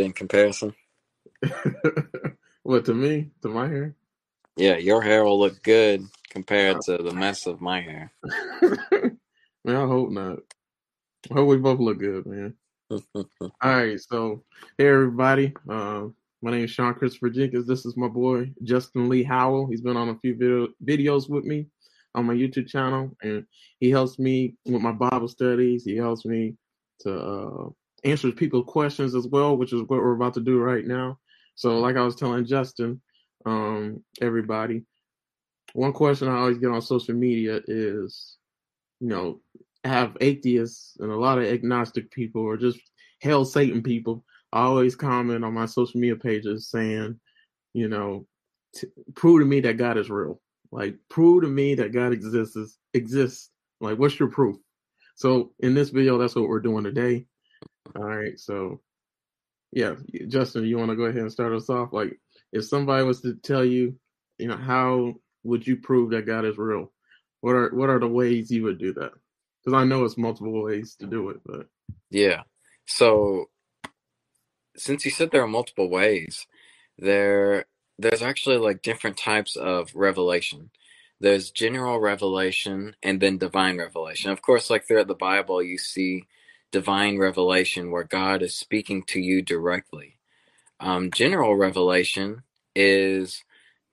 in comparison. what to me? To my hair? Yeah, your hair will look good compared to the mess of my hair. man, I hope not. I hope we both look good, man. All right, so hey everybody. Uh, my name is Sean Christopher Jenkins. This is my boy Justin Lee Howell. He's been on a few video, videos with me on my YouTube channel, and he helps me with my Bible studies. He helps me to uh, answer people's questions as well, which is what we're about to do right now. So, like I was telling Justin, um, everybody, one question I always get on social media is, you know, have atheists and a lot of agnostic people or just hell Satan people. Always comment on my social media pages saying, you know, t- prove to me that God is real. Like, prove to me that God exists. Exists. Like, what's your proof? So, in this video, that's what we're doing today. All right. So, yeah, Justin, you want to go ahead and start us off? Like, if somebody was to tell you, you know, how would you prove that God is real? What are what are the ways you would do that? Because I know it's multiple ways to do it, but yeah. So since you said there are multiple ways, there there's actually like different types of revelation. There's general revelation and then divine revelation. Of course, like throughout the Bible, you see divine revelation where God is speaking to you directly. Um, general revelation is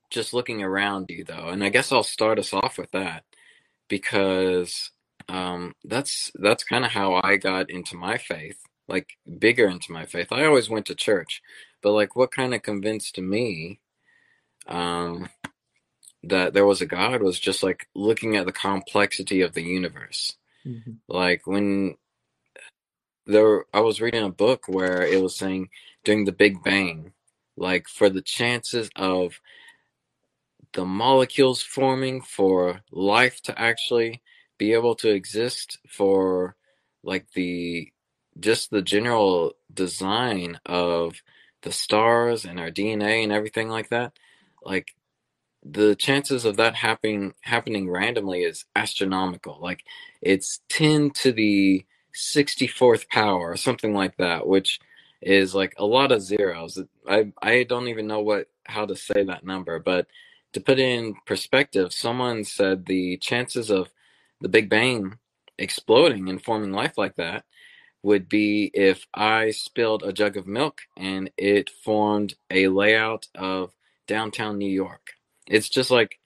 just looking around you, though, and I guess I'll start us off with that because um, that's that's kind of how I got into my faith, like bigger into my faith. I always went to church, but like what kind of convinced me um, that there was a God was just like looking at the complexity of the universe. Mm-hmm. Like when there, I was reading a book where it was saying during the Big Bang, like for the chances of the molecules forming for life to actually be able to exist for like the just the general design of the stars and our DNA and everything like that like the chances of that happening happening randomly is astronomical. Like it's 10 to the 64th power or something like that which is like a lot of zeros i i don't even know what how to say that number but to put in perspective someone said the chances of the Big Bang exploding and forming life like that would be if I spilled a jug of milk and it formed a layout of downtown New York. It's just like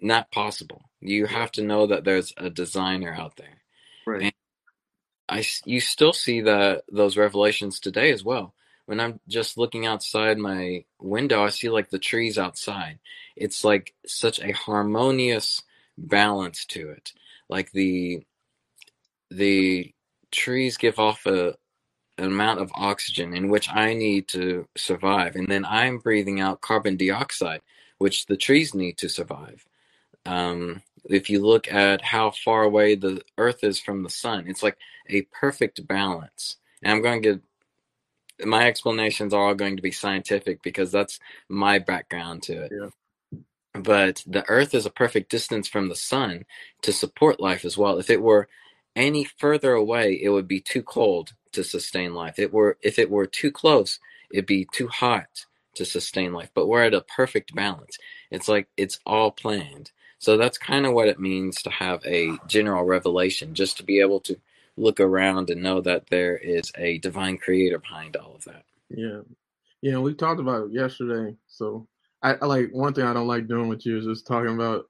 not possible. You have to know that there's a designer out there. Right. And I you still see that those revelations today as well. When I'm just looking outside my window, I see like the trees outside. It's like such a harmonious balance to it like the the trees give off a an amount of oxygen in which I need to survive, and then I'm breathing out carbon dioxide, which the trees need to survive. Um, if you look at how far away the Earth is from the sun, it's like a perfect balance. And I'm going to my explanations are all going to be scientific because that's my background to it. Yeah. But the earth is a perfect distance from the sun to support life as well. If it were any further away it would be too cold to sustain life. It were if it were too close it'd be too hot to sustain life. But we're at a perfect balance. It's like it's all planned so that's kind of what it means to have a general revelation just to be able to look around and know that there is a divine creator behind all of that yeah yeah we talked about it yesterday so I, I like one thing I don't like doing with you is just talking about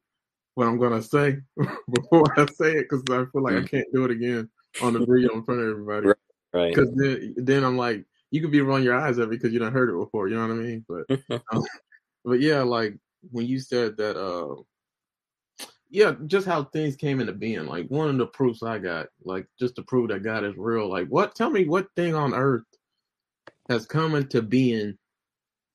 what I'm gonna say before I say it because I feel like mm-hmm. I can't do it again on the video in front of everybody. Right. Because then, then I'm like, you could be rolling your eyes at me because you don't heard it before. You know what I mean? But, um, but yeah, like when you said that, uh, yeah, just how things came into being. Like one of the proofs I got, like just to prove that God is real. Like what? Tell me what thing on earth has come into being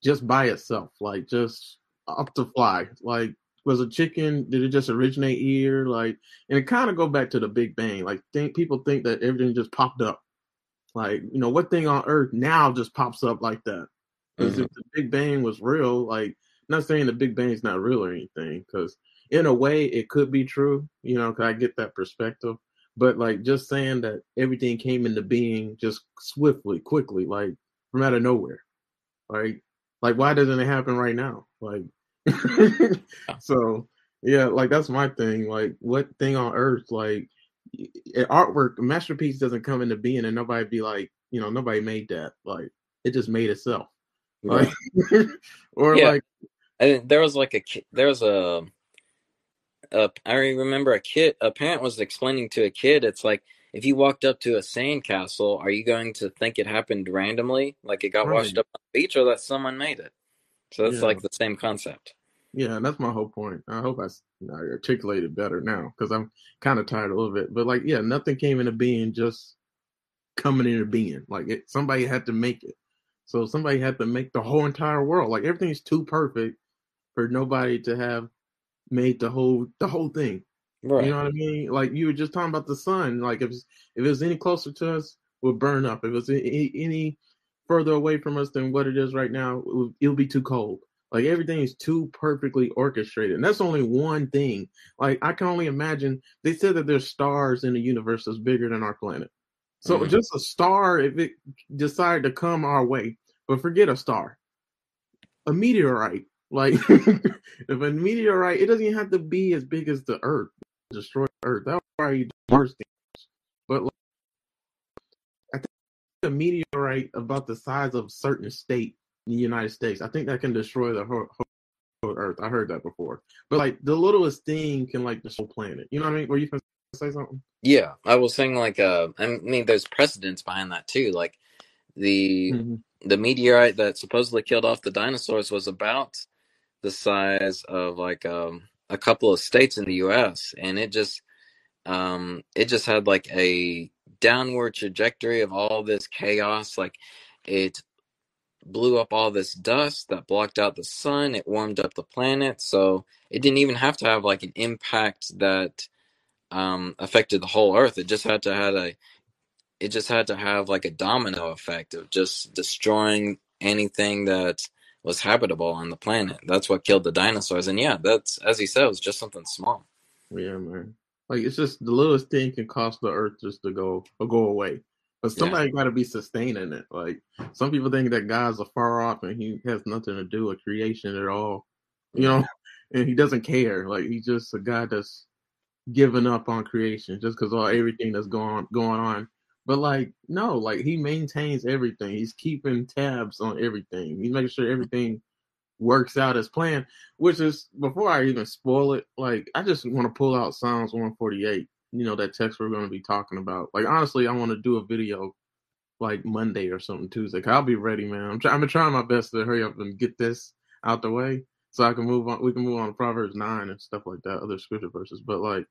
just by itself, like just off the fly. Like was a chicken? Did it just originate here? Like, and it kind of go back to the Big Bang. Like, think people think that everything just popped up. Like, you know, what thing on Earth now just pops up like that? Because mm-hmm. if the Big Bang was real, like, not saying the Big Bang is not real or anything, because in a way it could be true. You know, cause I get that perspective. But like, just saying that everything came into being just swiftly, quickly, like from out of nowhere. Like, like why doesn't it happen right now? Like, so yeah, like that's my thing. Like, what thing on earth, like artwork, masterpiece doesn't come into being, and nobody be like, you know, nobody made that. Like, it just made itself. Like, or yeah. like, and there was like a there was a, a I remember a kid, a parent was explaining to a kid, it's like if you walked up to a sandcastle, are you going to think it happened randomly, like it got right. washed up on the beach, or that someone made it? So that's yeah. like the same concept. Yeah, that's my whole point. I hope I, I articulated better now because I'm kind of tired a little bit. But like, yeah, nothing came into being just coming into being. Like it, somebody had to make it. So somebody had to make the whole entire world. Like everything's too perfect for nobody to have made the whole the whole thing. Right. You know what I mean? Like you were just talking about the sun. Like if if it was any closer to us, would burn up. If it was any, further away from us than what it is right now, it will, it'll be too cold. Like everything is too perfectly orchestrated. And that's only one thing. Like I can only imagine they said that there's stars in the universe that's bigger than our planet. So mm-hmm. just a star, if it decided to come our way, but forget a star, a meteorite. Like if a meteorite, it doesn't even have to be as big as the Earth, destroy Earth. That's why you worst things. But like, I think a meteorite about the size of a certain state in the United States, I think that can destroy the whole, whole Earth. I heard that before. But like the littlest thing can like destroy the planet. You know what I mean? Were you gonna say something? Yeah, I was saying like uh, I mean, there's precedents behind that too. Like the mm-hmm. the meteorite that supposedly killed off the dinosaurs was about the size of like um, a couple of states in the U.S. and it just um, it just had like a downward trajectory of all this chaos. Like it blew up all this dust that blocked out the sun. It warmed up the planet, so it didn't even have to have like an impact that um, affected the whole Earth. It just had to had a it just had to have like a domino effect of just destroying anything that was habitable on the planet. That's what killed the dinosaurs. And yeah, that's as he said, it was just something small. Yeah, man. Like it's just the littlest thing can cause the Earth just to go or go away. But somebody yeah. got to be sustaining it. Like some people think that God's afar off and he has nothing to do with creation at all, you know, and he doesn't care. Like he's just a God that's given up on creation just because all everything that's going going on. But like no, like he maintains everything. He's keeping tabs on everything. He's making sure everything works out as planned. Which is before I even spoil it. Like I just want to pull out Psalms 148 you know that text we're going to be talking about. Like honestly, I want to do a video like Monday or something Tuesday. I'll be ready, man. I'm, try- I'm trying my best to hurry up and get this out the way so I can move on. We can move on to Proverbs nine and stuff like that, other scripture verses. But like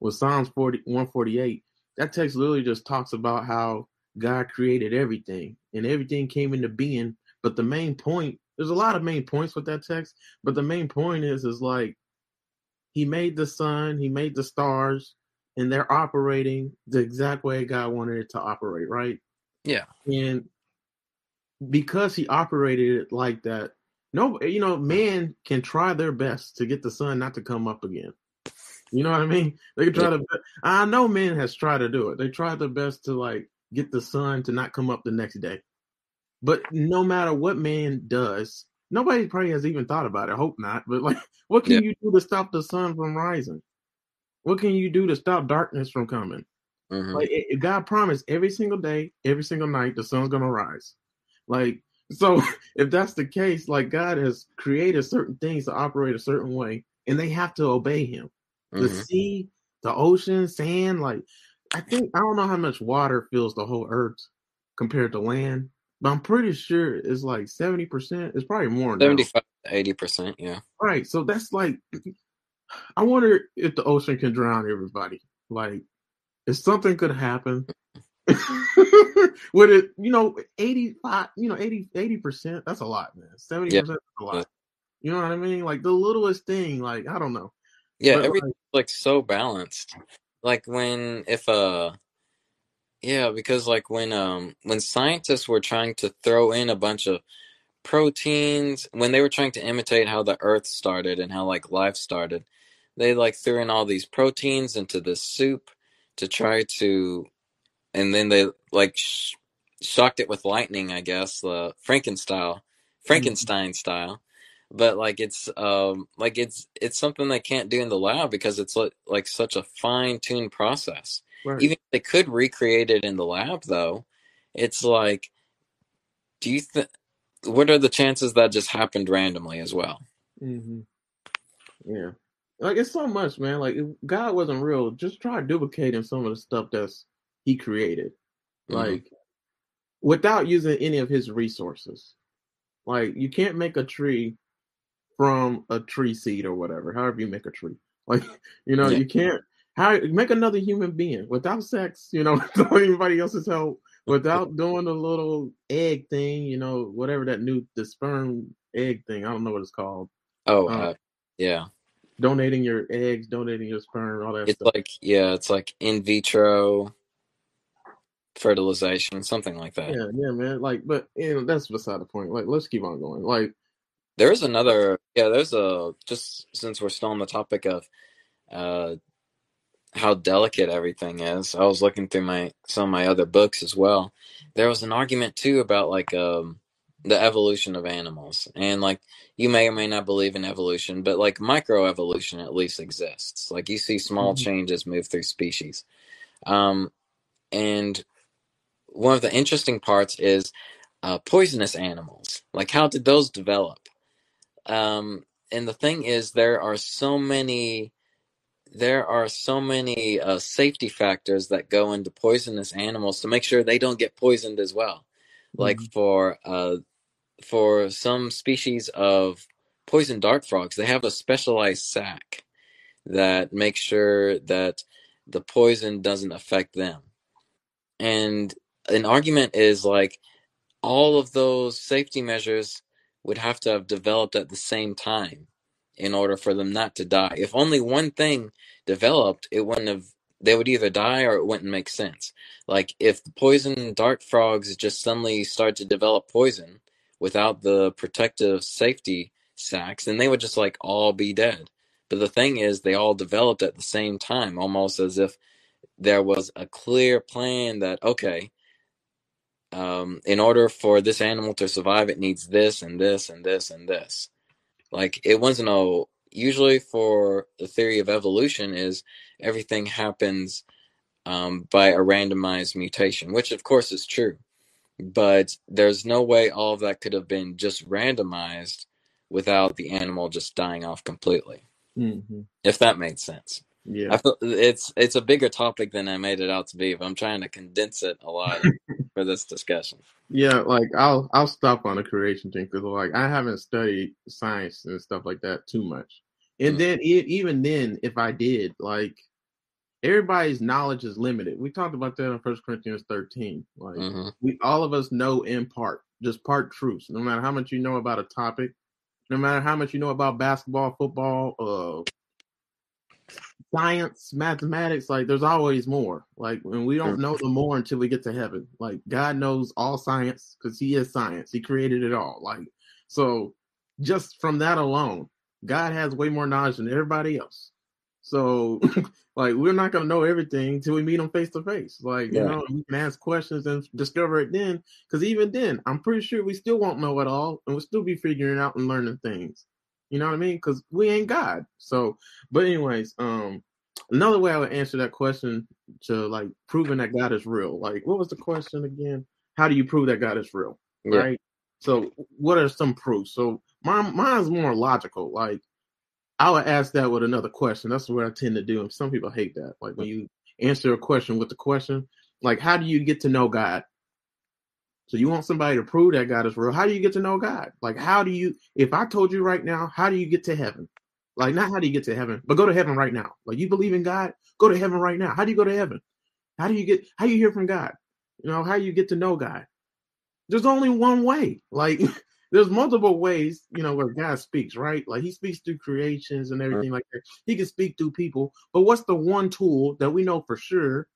with Psalms 40, 148, that text literally just talks about how God created everything and everything came into being. But the main point, there's a lot of main points with that text, but the main point is, is like he made the sun, he made the stars, and they're operating the exact way God wanted it to operate, right? Yeah. And because he operated it like that, no, you know, man can try their best to get the sun not to come up again. You know what I mean? They can try yeah. to. I know man has tried to do it. They tried their best to like get the sun to not come up the next day. But no matter what man does, nobody probably has even thought about it. I Hope not. But like, what can yeah. you do to stop the sun from rising? What can you do to stop darkness from coming? Mm-hmm. Like it, God promised every single day, every single night, the sun's gonna rise. Like so, if that's the case, like God has created certain things to operate a certain way, and they have to obey Him. Mm-hmm. The sea, the ocean, sand. Like I think I don't know how much water fills the whole earth compared to land, but I'm pretty sure it's like seventy percent. It's probably more. Seventy-five to eighty percent. Yeah. Right. So that's like I wonder if the ocean can drown everybody. Like, if something could happen, would it? You know, eighty five. You know, 80 percent. That's a lot, man. Seventy percent is a lot. You know what I mean? Like the littlest thing. Like I don't know. Yeah, but everything's like, like so balanced. Like when if uh yeah, because like when um when scientists were trying to throw in a bunch of proteins when they were trying to imitate how the earth started and how like life started they like threw in all these proteins into this soup to try to and then they like sh- shocked it with lightning, I guess, the Frankenstein, Frankenstein mm-hmm. style. But like it's um like it's it's something they can't do in the lab because it's like, like such a fine tuned process. Right. Even if they could recreate it in the lab, though, it's like, do you think? What are the chances that just happened randomly as well? Mm-hmm. Yeah, like it's so much, man. Like if God wasn't real, just try duplicating some of the stuff that's He created, mm-hmm. like without using any of His resources. Like you can't make a tree from a tree seed or whatever. However you make a tree, like you know, yeah. you can't how make another human being without sex, you know, without anybody else's help, without doing a little egg thing, you know, whatever that new the sperm egg thing. I don't know what it's called. Oh, um, uh, yeah. Donating your eggs, donating your sperm, all that. It's stuff. like yeah, it's like in vitro fertilization, something like that. Yeah, yeah, man. Like, but you know, that's beside the point. Like, let's keep on going. Like, there's another. Yeah, there's a. Just since we're still on the topic of uh how delicate everything is. I was looking through my some of my other books as well. There was an argument too about like um the evolution of animals. And like you may or may not believe in evolution, but like microevolution at least exists. Like you see small mm-hmm. changes move through species. Um and one of the interesting parts is uh, poisonous animals. Like how did those develop? Um and the thing is there are so many there are so many uh, safety factors that go into poisonous animals to make sure they don't get poisoned as well. Mm-hmm. Like for uh, for some species of poison dart frogs, they have a specialized sac that makes sure that the poison doesn't affect them. And an argument is like all of those safety measures would have to have developed at the same time in order for them not to die. If only one thing developed, it wouldn't have. They would either die or it wouldn't make sense. Like if the poison dart frogs just suddenly start to develop poison without the protective safety sacs, then they would just like all be dead. But the thing is, they all developed at the same time, almost as if there was a clear plan that okay, um, in order for this animal to survive, it needs this and this and this and this. Like it wasn't a usually for the theory of evolution is everything happens um, by a randomized mutation, which of course is true. But there's no way all of that could have been just randomized without the animal just dying off completely. Mm-hmm. If that made sense. Yeah, I feel it's it's a bigger topic than I made it out to be, but I'm trying to condense it a lot for this discussion. Yeah, like I'll I'll stop on the creation thing because like I haven't studied science and stuff like that too much, and mm then it, even then, if I did, like everybody's knowledge is limited. We talked about that in First Corinthians 13. Like mm-hmm. we all of us know in part, just part truths. No matter how much you know about a topic, no matter how much you know about basketball, football, uh, science, mathematics, like there's always more. Like and we don't know the more until we get to heaven. Like God knows all science because he is science. He created it all. Like so just from that alone, God has way more knowledge than everybody else. So like we're not gonna know everything till we meet him face to face. Like, yeah. you know, we can ask questions and discover it then. Cause even then, I'm pretty sure we still won't know it all and we'll still be figuring out and learning things. You know what I mean? Because we ain't God. So, but anyways, um, another way I would answer that question to like proving that God is real. Like, what was the question again? How do you prove that God is real? Yeah. Right. So, what are some proofs? So, mine mine's more logical. Like, I would ask that with another question. That's what I tend to do. And some people hate that. Like when you answer a question with the question, like, how do you get to know God? So you want somebody to prove that God is real. How do you get to know God? Like, how do you, if I told you right now, how do you get to heaven? Like, not how do you get to heaven, but go to heaven right now. Like, you believe in God, go to heaven right now. How do you go to heaven? How do you get, how do you hear from God? You know, how do you get to know God? There's only one way. Like, there's multiple ways, you know, where God speaks, right? Like, he speaks through creations and mm-hmm. everything like that. He can speak through people, but what's the one tool that we know for sure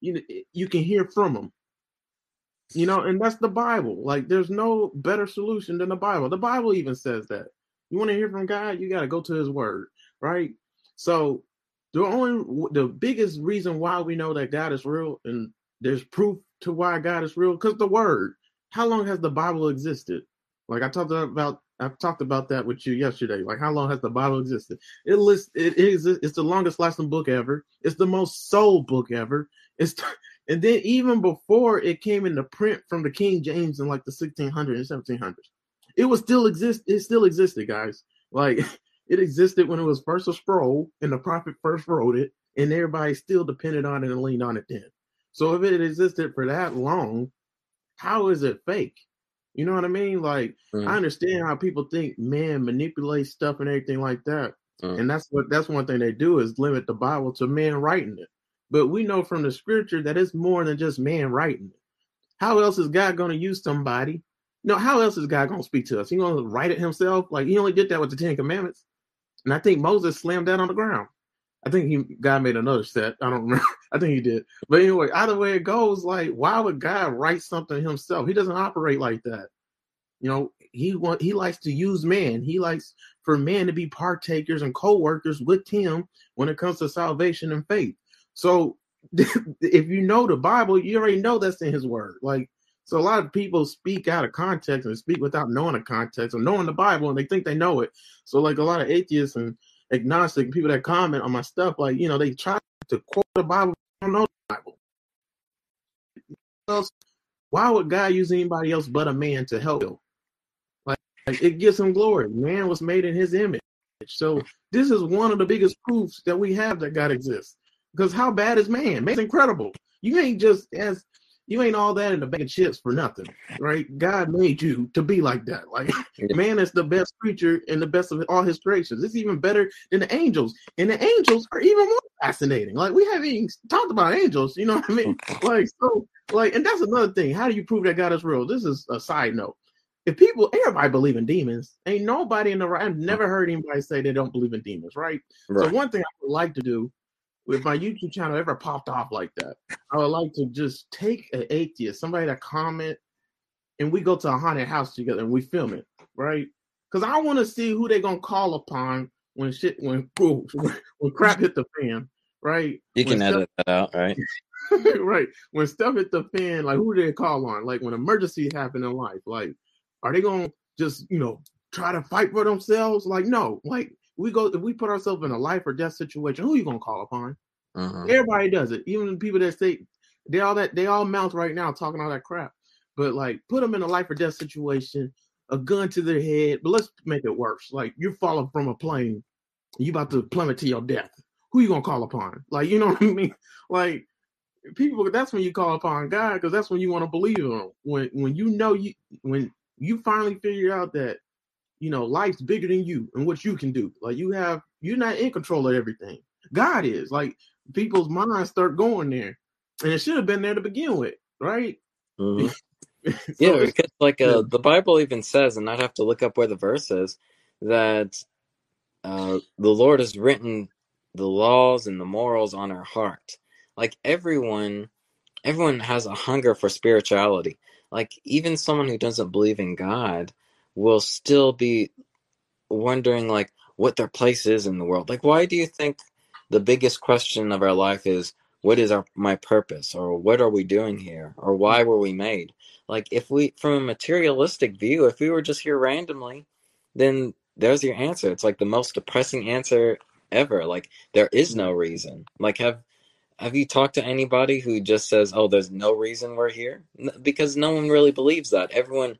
you you can hear from him? You know, and that's the Bible. Like, there's no better solution than the Bible. The Bible even says that. You want to hear from God, you got to go to His Word, right? So, the only, the biggest reason why we know that God is real, and there's proof to why God is real because the word. How long has the Bible existed? Like I talked about, I talked about that with you yesterday. Like how long has the Bible existed? It lists, it is, it's the longest lasting book ever. It's the most sold book ever. It's, and then even before it came into print from the King James in like the 1600s and 1700s, it was still exist. It still existed, guys. Like it existed when it was first a scroll and the prophet first wrote it, and everybody still depended on it and leaned on it then. So if it existed for that long, how is it fake? You know what I mean? Like mm. I understand how people think man manipulates stuff and everything like that. Mm. And that's what that's one thing they do is limit the Bible to man writing it. But we know from the scripture that it's more than just man writing it. How else is God going to use somebody? No, how else is God going to speak to us? He going to write it himself? Like he only did that with the Ten Commandments. And I think Moses slammed that on the ground. I think he God made another set. I don't remember. I think he did. But anyway, either way it goes, like why would God write something himself? He doesn't operate like that. You know, he want he likes to use man. He likes for men to be partakers and co-workers with him when it comes to salvation and faith. So if you know the Bible, you already know that's in his word. Like so a lot of people speak out of context and speak without knowing the context or knowing the Bible and they think they know it. So like a lot of atheists and agnostic people that comment on my stuff, like, you know, they try to quote the Bible, don't know the Bible. Why would God use anybody else but a man to help him? Like, like it gives him glory. Man was made in his image. So this is one of the biggest proofs that we have that God exists. Because how bad is man? Man's incredible. You ain't just as you ain't all that in a bag of chips for nothing, right? God made you to be like that. Like man is the best creature and the best of all his creations. It's even better than the angels, and the angels are even more fascinating. Like we haven't even talked about angels. You know what I mean? like so, like, and that's another thing. How do you prove that God is real? This is a side note. If people, everybody believe in demons, ain't nobody in the right. I've never mm. heard anybody say they don't believe in demons, right? right. So one thing I would like to do if my YouTube channel ever popped off like that, I would like to just take an atheist, somebody that comment, and we go to a haunted house together and we film it, right? Because I want to see who they're gonna call upon when shit when when crap hit the fan, right? You can when edit that out, right? right. When stuff hit the fan, like who do they call on? Like when emergencies happen in life, like are they gonna just you know try to fight for themselves? Like no, like we go if we put ourselves in a life or death situation, who are you gonna call upon? Uh-huh. Everybody does it. Even the people that say they all that they all mouth right now talking all that crap. But like put them in a life or death situation, a gun to their head. But let's make it worse. Like you're falling from a plane, you about to plummet to your death. Who you gonna call upon? Like you know what I mean? Like people, that's when you call upon God because that's when you want to believe him. When when you know you when you finally figure out that you know, life's bigger than you and what you can do. Like you have, you're not in control of everything. God is. Like people's minds start going there, and it should have been there to begin with, right? Mm-hmm. so yeah, because like uh, the Bible even says, and I'd have to look up where the verse is that uh, the Lord has written the laws and the morals on our heart. Like everyone, everyone has a hunger for spirituality. Like even someone who doesn't believe in God will still be wondering like what their place is in the world. Like why do you think the biggest question of our life is what is our my purpose or what are we doing here or why mm. were we made? Like if we from a materialistic view, if we were just here randomly, then there's your answer. It's like the most depressing answer ever. Like there is no reason. Like have have you talked to anybody who just says, "Oh, there's no reason we're here"? Because no one really believes that. Everyone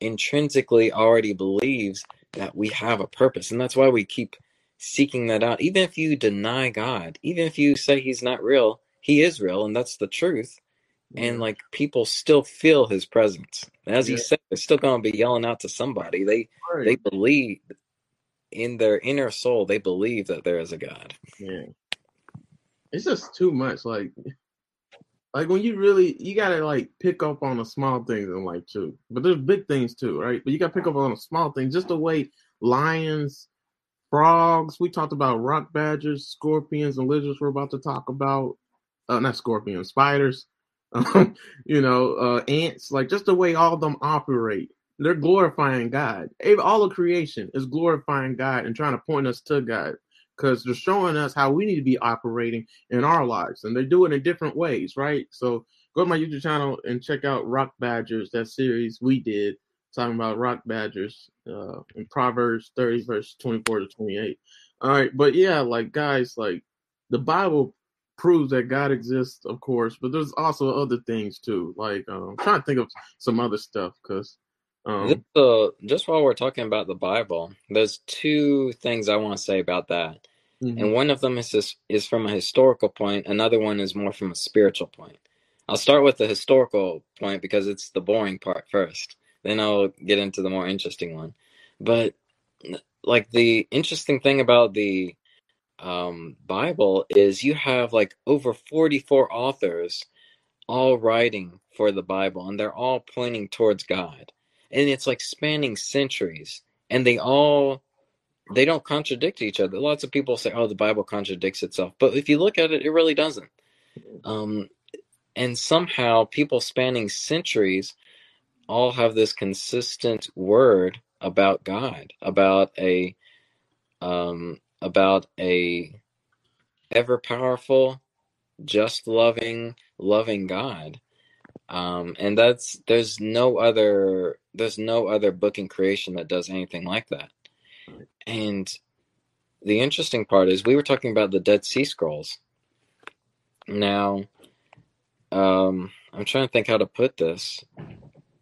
intrinsically already believes that we have a purpose. And that's why we keep seeking that out. Even if you deny God, even if you say he's not real, he is real, and that's the truth. And like people still feel his presence. As yeah. he said, they're still gonna be yelling out to somebody. They right. they believe in their inner soul, they believe that there is a God. Yeah. It's just too much. Like like when you really you gotta like pick up on the small things in life too. But there's big things too, right? But you gotta pick up on the small things, just the way lions, frogs, we talked about rock badgers, scorpions, and lizards we're about to talk about. Uh not scorpions, spiders, um, you know, uh ants, like just the way all them operate. They're glorifying God. All of creation is glorifying God and trying to point us to God because they're showing us how we need to be operating in our lives and they do it in different ways right so go to my YouTube channel and check out Rock Badgers, that series we did talking about rock badgers uh, in Proverbs 30, verse 24 to 28. All right, but yeah, like guys, like the Bible proves that God exists, of course, but there's also other things too. Like um, I'm trying to think of some other stuff because. Um, just, uh, just while we're talking about the Bible, there's two things I want to say about that, mm-hmm. and one of them is is from a historical point. Another one is more from a spiritual point. I'll start with the historical point because it's the boring part first. Then I'll get into the more interesting one. But like the interesting thing about the um, Bible is you have like over 44 authors all writing for the Bible, and they're all pointing towards God. And it's like spanning centuries, and they all they don't contradict each other. Lots of people say, "Oh, the Bible contradicts itself," but if you look at it, it really doesn't. Um, and somehow, people spanning centuries all have this consistent word about God, about a um, about a ever powerful, just loving, loving God. Um, and that's there's no other there's no other book in creation that does anything like that. And the interesting part is we were talking about the Dead Sea Scrolls. Now, um, I'm trying to think how to put this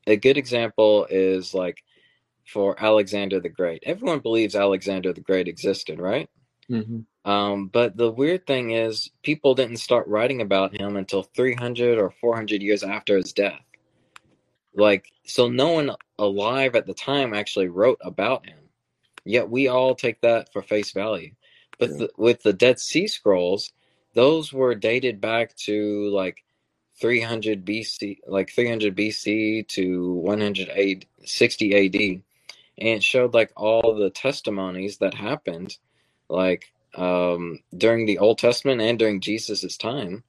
a good example is like for Alexander the Great. Everyone believes Alexander the Great existed, right? Mm-hmm. Um, but the weird thing is, people didn't start writing about him until 300 or 400 years after his death. Like, so no one alive at the time actually wrote about him. Yet we all take that for face value. But the, with the Dead Sea Scrolls, those were dated back to like 300 BC, like 300 BC to 160 AD, and it showed like all the testimonies that happened, like um, during the Old Testament and during Jesus's time,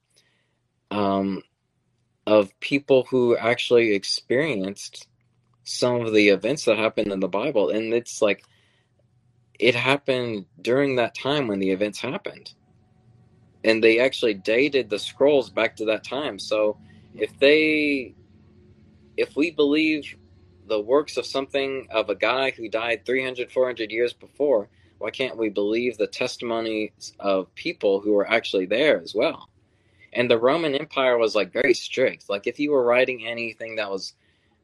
um, of people who actually experienced some of the events that happened in the Bible, and it's like it happened during that time when the events happened and they actually dated the scrolls back to that time. So if they, if we believe the works of something of a guy who died 300, 400 years before, why can't we believe the testimonies of people who were actually there as well? And the Roman Empire was like very strict. Like if you were writing anything that was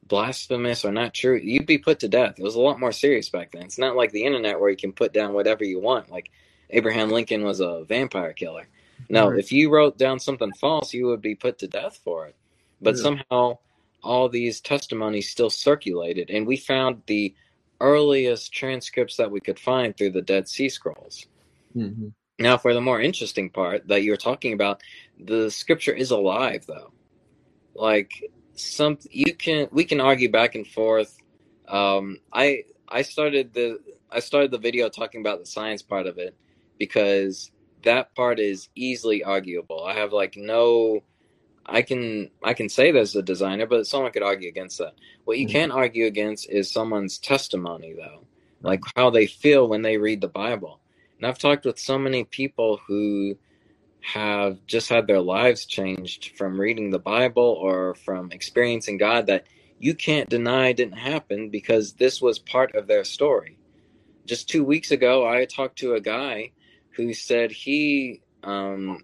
blasphemous or not true, you'd be put to death. It was a lot more serious back then. It's not like the internet where you can put down whatever you want. Like Abraham Lincoln was a vampire killer. No, right. if you wrote down something false, you would be put to death for it. But yeah. somehow all these testimonies still circulated, and we found the earliest transcripts that we could find through the Dead Sea Scrolls. Mm-hmm. Now, for the more interesting part that you're talking about, the scripture is alive, though. Like some, you can we can argue back and forth. Um, I I started the I started the video talking about the science part of it because that part is easily arguable. I have like no I can I can say there's a designer, but someone could argue against that. What you mm-hmm. can't argue against is someone's testimony though. Like how they feel when they read the Bible. And I've talked with so many people who have just had their lives changed from reading the Bible or from experiencing God that you can't deny didn't happen because this was part of their story. Just two weeks ago, I talked to a guy who said he um,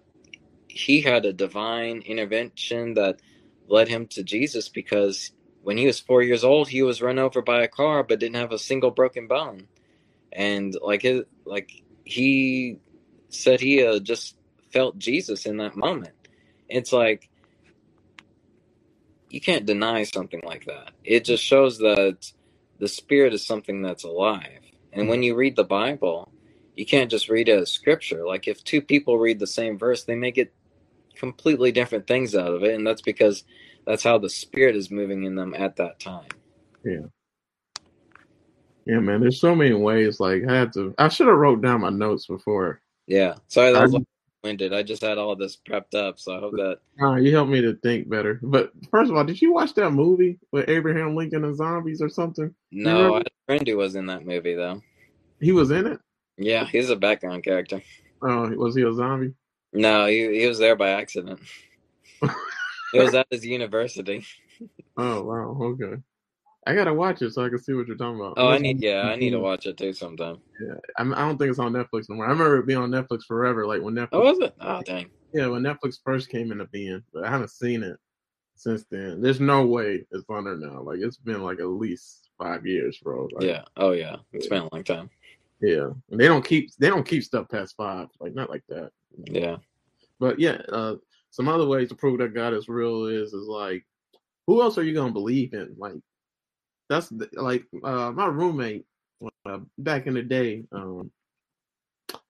he had a divine intervention that led him to Jesus because when he was four years old, he was run over by a car but didn't have a single broken bone, and like his like he said he uh, just felt Jesus in that moment. It's like you can't deny something like that. It just shows that the spirit is something that's alive. And when mm-hmm. you read the Bible, you can't just read it as scripture. Like if two people read the same verse, they may get completely different things out of it, and that's because that's how the spirit is moving in them at that time. Yeah. Yeah, man. There's so many ways. Like I had to. I should have wrote down my notes before. Yeah. Sorry, that was like winded. I just had all this prepped up, so I hope that. Uh, you helped me to think better. But first of all, did you watch that movie with Abraham Lincoln and zombies or something? No, I had a friend who was in that movie though. He was in it. Yeah, he's a background character. Oh, was he a zombie? No, he he was there by accident. it was at his university. Oh wow, okay. I gotta watch it so I can see what you're talking about. Oh, I need yeah, I need to watch it too sometime. Yeah, I, I don't think it's on Netflix no more. I remember it being on Netflix forever, like when Netflix. Oh, was it? Oh, dang. Yeah, when Netflix first came into being, but I haven't seen it since then. There's no way it's on there now. Like it's been like at least five years, bro. Like, yeah. Oh yeah, it's been a long time. Yeah, and they don't keep they don't keep stuff past five, like not like that. Yeah. But yeah, uh, some other ways to prove that God is real is is like, who else are you gonna believe in? Like that's like uh, my roommate uh, back in the day, um,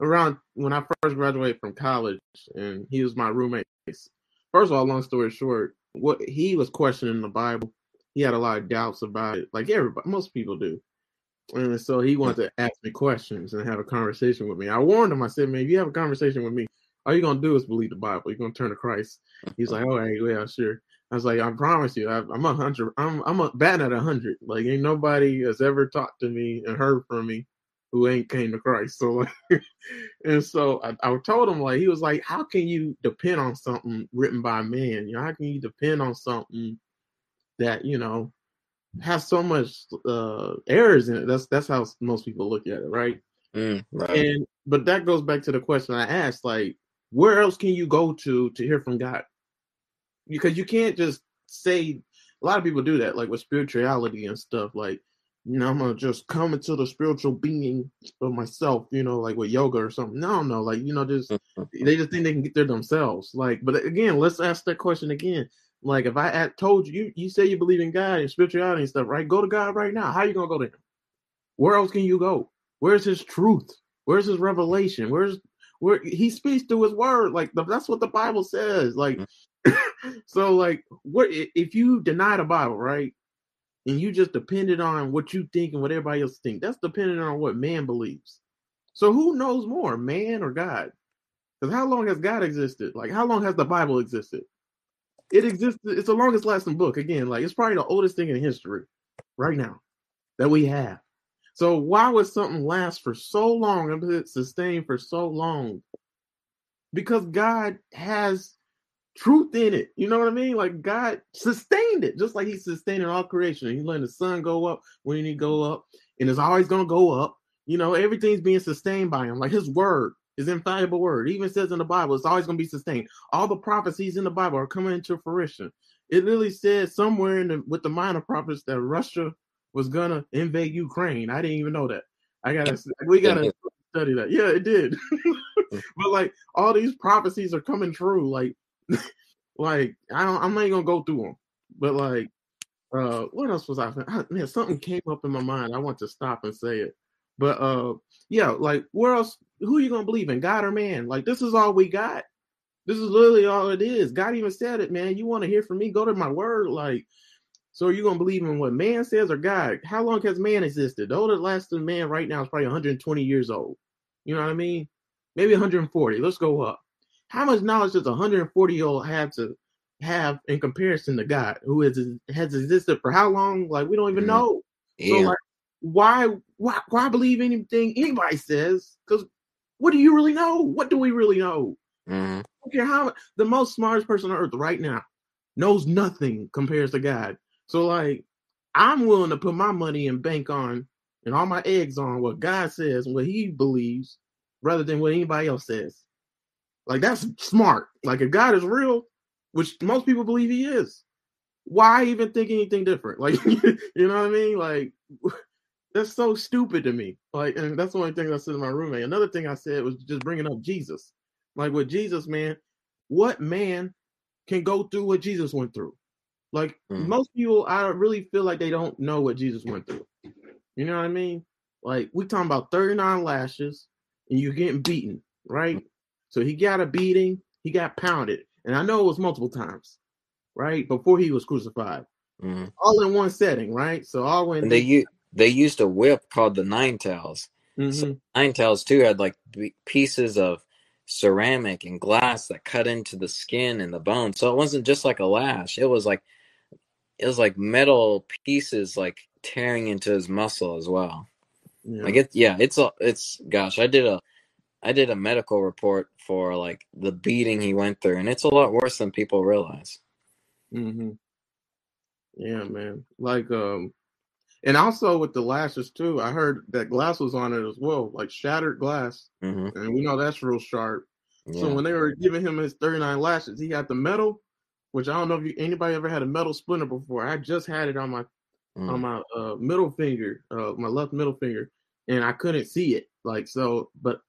around when I first graduated from college, and he was my roommate. First of all, long story short, what he was questioning the Bible. He had a lot of doubts about it, like everybody, most people do. And so he wanted to ask me questions and have a conversation with me. I warned him. I said, "Man, if you have a conversation with me, all you're gonna do is believe the Bible. You're gonna turn to Christ." He's like, "Oh, hey, yeah, sure." I was like, I promise you, I, am a hundred. I'm I'm a batting at a hundred. Like ain't nobody has ever talked to me and heard from me who ain't came to Christ. So like, and so I, I told him like he was like, how can you depend on something written by man? You know, how can you depend on something that you know has so much uh errors in it? That's that's how most people look at it, right? Mm, right. And but that goes back to the question I asked, like, where else can you go to to hear from God? Because you can't just say a lot of people do that, like with spirituality and stuff. Like, you know, I'm gonna just come into the spiritual being of myself, you know, like with yoga or something. No, no, like you know, just mm-hmm. they just think they can get there themselves. Like, but again, let's ask that question again. Like, if I told you, you, you say you believe in God and spirituality and stuff, right? Go to God right now. How are you gonna go to Him? Where else can you go? Where's His truth? Where's His revelation? Where's where He speaks through His word? Like that's what the Bible says. Like mm-hmm. So like what if you deny the Bible, right? And you just depended on what you think and what everybody else think. That's dependent on what man believes. So who knows more, man or God? Because how long has God existed? Like how long has the Bible existed? It exists. It's the longest lasting book. Again, like it's probably the oldest thing in history right now that we have. So why would something last for so long and sustain for so long? Because God has truth in it. You know what I mean? Like God sustained it, just like He sustained all creation. He's letting the sun go up when He go up, and it's always gonna go up. You know, everything's being sustained by Him. Like His word is infallible word. It even says in the Bible, it's always gonna be sustained. All the prophecies in the Bible are coming into fruition. It literally says somewhere in the with the minor prophets that Russia was gonna invade Ukraine. I didn't even know that. I gotta we gotta study that. Yeah, it did. Mm. but like all these prophecies are coming true. Like like I don't, I'm not even gonna go through them, but like, uh, what else was I? Man, something came up in my mind. I want to stop and say it, but uh, yeah, like where else? Who are you gonna believe in, God or man? Like this is all we got. This is literally all it is. God even said it, man. You want to hear from me? Go to my word. Like, so are you gonna believe in what man says or God? How long has man existed? The oldest lasting man right now is probably 120 years old. You know what I mean? Maybe 140. Let's go up how much knowledge does a 140 year old have to have in comparison to God, who has has existed for how long? Like we don't even mm-hmm. know. Yeah. So like, why why why believe anything anybody says? Because what do you really know? What do we really know? Mm-hmm. Okay, how the most smartest person on earth right now knows nothing compares to God. So like, I'm willing to put my money and bank on and all my eggs on what God says and what He believes, rather than what anybody else says. Like that's smart. Like if God is real, which most people believe he is, why even think anything different? Like you know what I mean? Like that's so stupid to me. Like, and that's the only thing I said to my roommate. Another thing I said was just bringing up Jesus. Like with Jesus, man, what man can go through what Jesus went through? Like mm. most people, I really feel like they don't know what Jesus went through. You know what I mean? Like we talking about 39 lashes and you're getting beaten, right? So he got a beating, he got pounded. And I know it was multiple times, right? Before he was crucified. Mm-hmm. All in one setting, right? So all went they u- they used a whip called the nine tails. Mm-hmm. So nine tails too had like pieces of ceramic and glass that cut into the skin and the bone. So it wasn't just like a lash. It was like it was like metal pieces like tearing into his muscle as well. Yeah. Like it yeah, it's a it's gosh, I did a I did a medical report for like the beating he went through, and it's a lot worse than people realize. Mm-hmm. Yeah, man. Like, um, and also with the lashes too. I heard that glass was on it as well, like shattered glass, Mm-hmm. and we know that's real sharp. So when they were giving him his 39 lashes, he had the metal, which I don't know if you, anybody ever had a metal splinter before. I just had it on my on Mm. my uh, middle finger, uh, my left middle finger, and I couldn't see it. Like so, but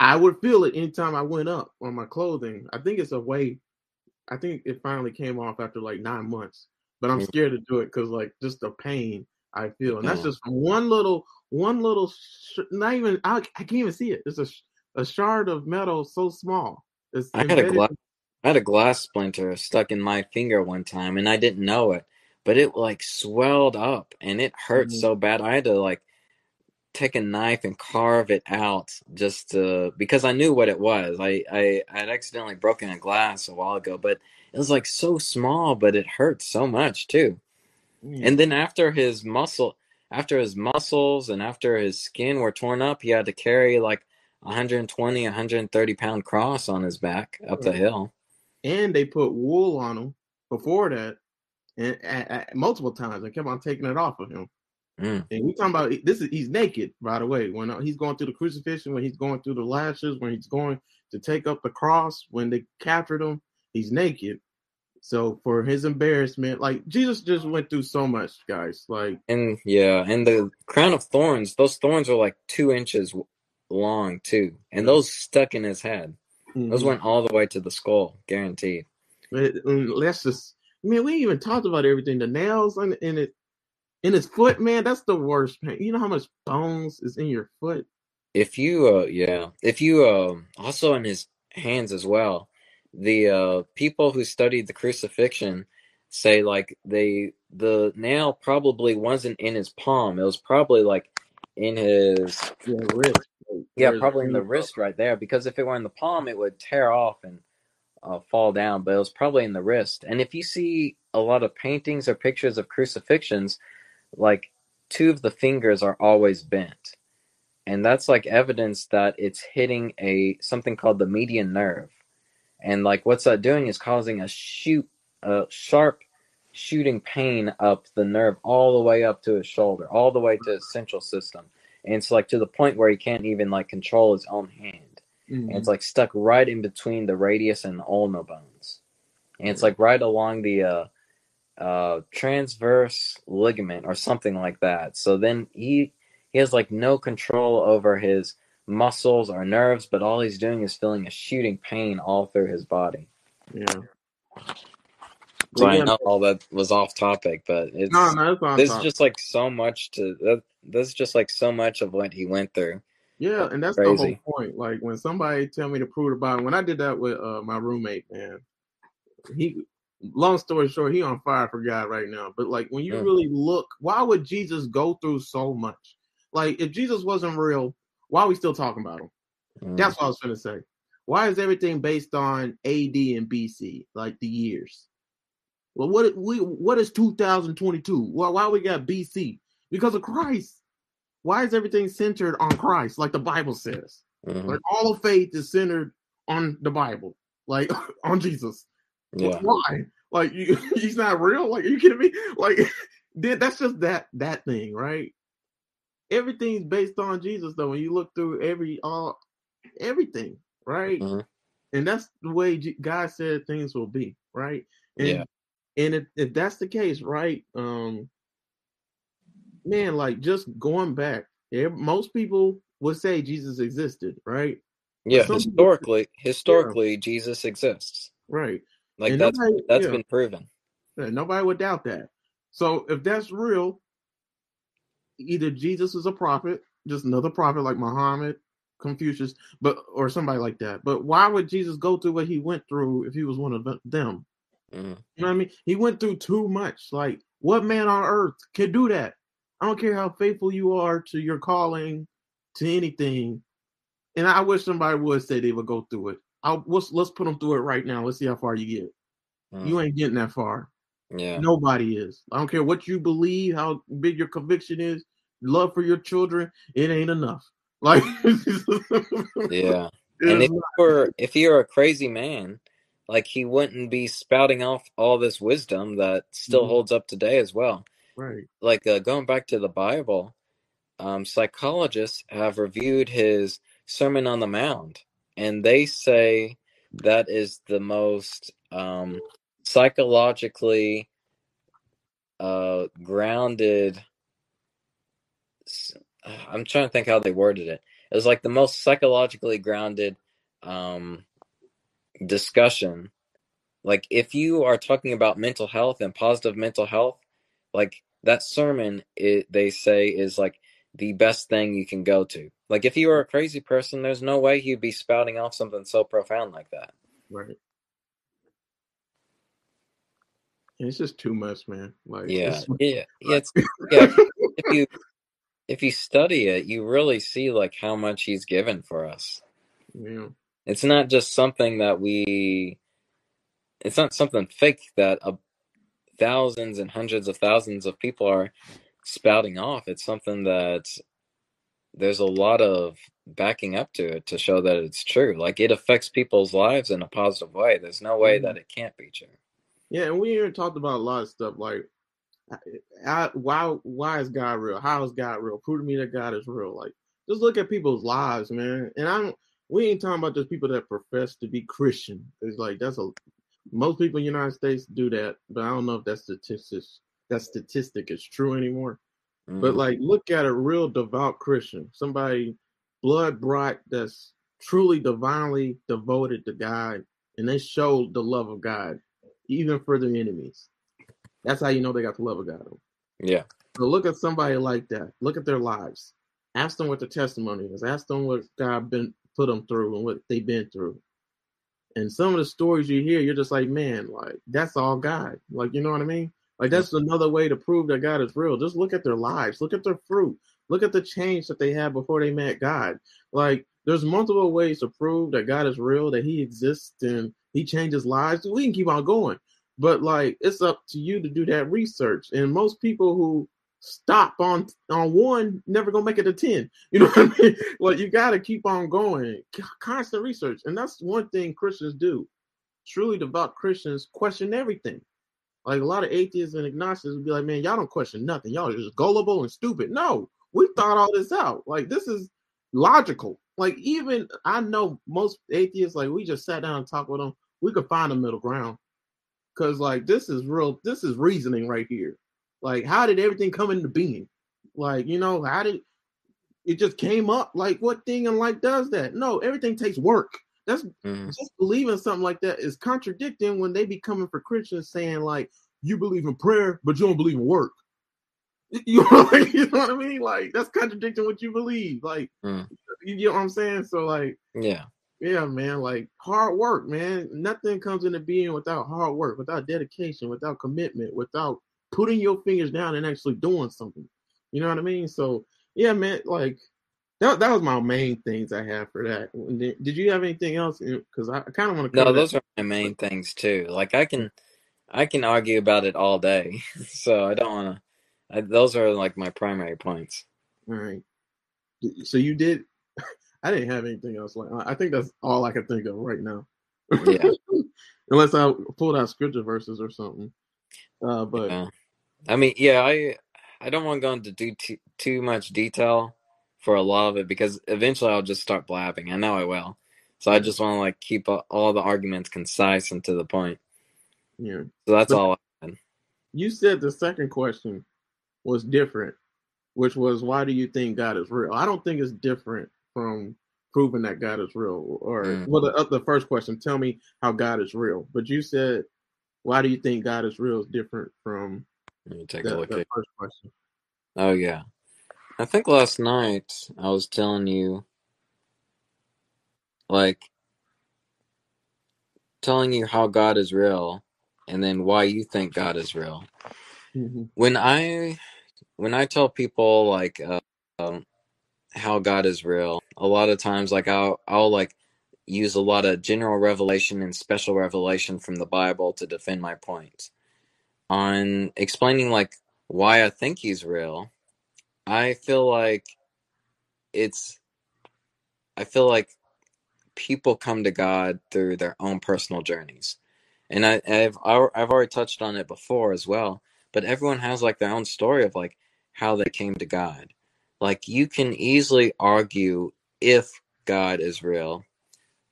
I would feel it anytime I went up on my clothing. I think it's a way. I think it finally came off after like nine months, but I'm Mm. scared to do it because like just the pain I feel, and that's Yeah. just one little, one little, sh- not even I, I can't even see it. It's a sh- a shard of metal so small. It's I had a glass. I had a glass splinter stuck in my finger one time, and I didn't know it, but it like swelled up, and it hurt Mhm. so bad. I had to like take a knife and carve it out just to because I knew what it was. I I I had accidentally broken a glass a while ago, but it was like so small, but it hurt so much too. Yeah. And then after his muscle, after his muscles and after his skin were torn up, he had to carry like 120, 130 pound cross on his back up the hill. and they put wool on him before that, and at, at multiple times, and kept on taking it off of him. Mm. And we talking about this is he's naked, by the way. When uh, he's going through the crucifixion, when he's going through the lashes, when he's going to take up the cross, when they captured him, he's naked. So for his embarrassment, like Jesus just went through so much, guys. Like And yeah, and the crown of thorns, those thorns are like two inches long too, and those stuck in his head. Those mhm. went all the way to the skull, guaranteed. And let's just man, we even talked about everything. The nails and, in it in his foot, man, that's the worst pain. You know how much bones is in your foot? If you, uh, yeah, if you, um, also in his hands as well. The uh, people who studied the crucifixion say like they the nail probably wasn't in his palm. It was probably like in his Yeah, wrist. yeah, probably in the wrist right there. Because if it were in the palm, it would tear off and uh, fall down. But it was probably in the wrist. And if you see a lot of paintings or pictures of crucifixions, like two of the fingers are always bent. And that's like evidence that it's hitting a something called the median nerve. And like what's that doing is causing a shoot a sharp shooting pain up the nerve all the way up to his shoulder all the way to his central system. And it's like to the point where he can't even like control his own hand. And Mhm. it's like stuck right in between the radius and the ulna bones. And it's like right along the uh uh transverse ligament or something like that so then he he has like no control over his muscles or nerves but all he's doing is feeling a shooting pain all through his body Yeah. so i know all that was off topic but it's no, no, it's this is just like so much to that this is just like so much of what he went through Yeah, and that's the whole point. Like when somebody tell me to prove the Bible, when I did that with uh, my roommate, man, he. Long story short, he on fire for God right now. But like when you Mm. really look, why would Jesus go through so much? Like if Jesus wasn't real, why are we still talking about him? Mm. That's what I was gonna say. Why is everything based on AD and BC, like the years? Well, what we what is 2022? Why why we got BC? Because of Christ. Why is everything centered on Christ, like the Bible says? Mhm. Like all of faith is centered on the Bible, like on Jesus. Yeah Why? Like you, he's not real? Like are you kidding me? Like that's just that that thing, right? Everything's based on Jesus, though. When you look through every all everything, right? Mhm. And that's the way God said things will be, right? And Yeah. and if, if that's the case, right? Um, man, like just going back, most people would say Jesus existed, right? yeah some people- historically historically jesus exists Right. Like And that's nobody- that's yeah. been proven Yeah, nobody would doubt that. So if that's real, either Jesus is a prophet, just another prophet like Muhammad, Confucius, but or somebody like that. But why would Jesus go through what he went through if he was one of the- them? Mhm. You know what I mean? He went through too much. Like, what man on earth could do that? I don't care how faithful you are to your calling, to anything. And I wish somebody would say they would go through it. I'll, let's let's put them through it right now. Let's see how far you get. Mhm. You ain't getting that far. yeah Nobody is. I don't care what you believe, how big your conviction is, love for your children. It ain't enough. Like, yeah and if you're if you're a crazy man like he wouldn't be spouting off all this wisdom that still Mhm. holds up today as well. Right. Like uh, going back to the Bible, um, psychologists have reviewed his Sermon on the Mount, and they say that is the most um, psychologically uh, grounded. I'm trying to think how they worded it. It was like the most psychologically grounded um, discussion. Like if you are talking about mental health and positive mental health, like that sermon, it, they say is like the best thing you can go to. Like if you were a crazy person, there's no way you'd be spouting off something so profound like that. Right. It's just too much, man. Like Yeah, yeah, yeah. It's, yeah. If you if you study it, you really see like how much he's given for us. yeah. It's not just something that we. It's not something fake that uh, thousands and hundreds of thousands of people are spouting off. It's something that there's a lot of backing up to it to show that it's true. Like it affects people's lives in a positive way. There's no way that mm-hmm. it can't be true. Yeah, and we even talked about a lot of stuff like I, why why is God real? How is God real? Prove to me that God is real. Like just look at people's lives, man. And I'm we ain't talking about just people that profess to be Christian. It's like that's a most people in the United States do that, but I don't know if that statistics that statistic is true anymore. But Mhm. like, look at a real devout Christian, somebody blood brought that's truly divinely devoted to God, and they showed the love of God, even for their enemies. That's how you know they got the love of God. yeah, So look at somebody like that. Look at their lives. Ask them what their testimony is. Ask them what God been put them through and what they've been through. And some of the stories you hear, you're just like, man, like that's all God. Like you know what I mean? Like that's another way to prove that God is real. Just look at their lives. Look at their fruit. Look at the change that they had before they met God. Like there's multiple ways to prove that God is real, that He exists and He changes lives. We can keep on going, but like it's up to you to do that research. And most people who stop on on one never gonna make it to 10 you know what i mean like you got to keep on going constant research and that's one thing christians do truly devout christians question everything like a lot of atheists and agnostics would be like man y'all don't question nothing y'all are just gullible and stupid no we thought all this out like this is logical like even i know most atheists like we just sat down and talked with them we could find a middle ground because like this is real this is reasoning right here like, how did everything come into being? Like, you know, how did it just came up? Like, what thing in life does that? No, everything takes work. That's Mhm. just believing something like that is contradicting when they be coming for Christians saying like, you believe in prayer, but you don't believe in work. You know, you know what I mean? Like, that's contradicting what you believe. Like, Mm. you know what I'm saying? So, like, yeah, yeah, man, like hard work, man. Nothing comes into being without hard work, without dedication, without commitment, without putting your fingers down and actually doing something. You know what I mean? So yeah, man, like that that was my main things I have for that. Did you have anything else? Because I, kind of want to no, cover that. those are my main things too. Like I can, I can argue about it all day, so I don't want to. Those are like my primary points. All right. So you did. I didn't have anything else. Like I think that's all I can think of right now. Yeah. Unless I pulled out scripture verses or something. Uh, but Yeah. I mean, yeah, I I don't want to go into too, too much detail for a lot of it because eventually I'll just start blabbing. I know I will. So I just want to like keep all the arguments concise and to the point. yeah. So that's But- all. you said the second question was different, which was why do you think God is real? I don't think it's different from proving that God is real. Or Mm. well, the, uh, the first question, tell me how God is real. But you said why do you think God is real is different from Let me take the, a look the at. first question. Oh yeah, I think last night I was telling you, like, telling you how God is real, and then why you think God is real. hmm when I when I tell people like uh, um, how God is real, a lot of times like I'll I'll like use a lot of general revelation and special revelation from the Bible to defend my point. On explaining like why I think he's real, I feel like it's I feel like people come to God through their own personal journeys. And I, I've I've already touched on it before as well. But everyone has like their own story of like how they came to God. Like you can easily argue if God is real,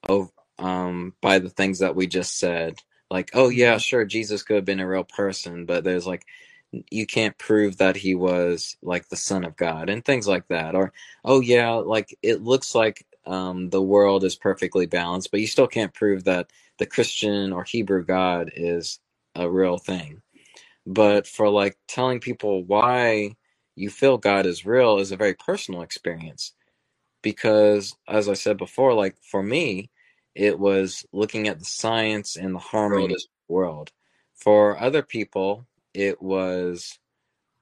oh, um, by the things that we just said. Like, oh yeah, sure, Jesus could have been a real person, but there's like you can't prove that he was like the son of God and things like that. Or, oh yeah, like it looks like um, the world is perfectly balanced, but you still can't prove that the Christian or Hebrew God is a real thing. But for like telling people why you feel God is real is a very personal experience. Because as I said before, like for me, it was looking at the science and the harmony of the world. For other people, it was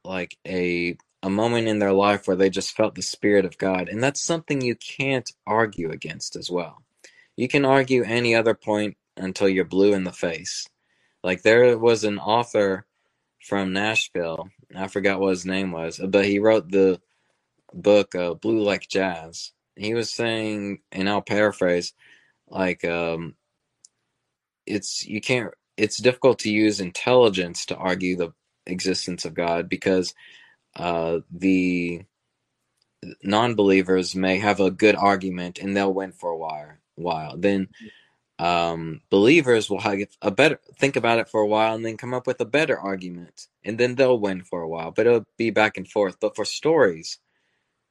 like a a moment in their life where they just felt the spirit of God, and that's something you can't argue against as well. You can argue any other point until you're blue in the face. Like there was an author from Nashville, I forgot what his name was, but he wrote the book uh, Blue Like Jazz. He was saying, and I'll paraphrase, like um, it's you can't it's difficult to use intelligence to argue the existence of God because uh, the non-believers may have a good argument and they'll win for a while. While then, um, believers will have a better think about it for a while and then come up with a better argument, and then they'll win for a while. But it'll be back and forth. But for stories,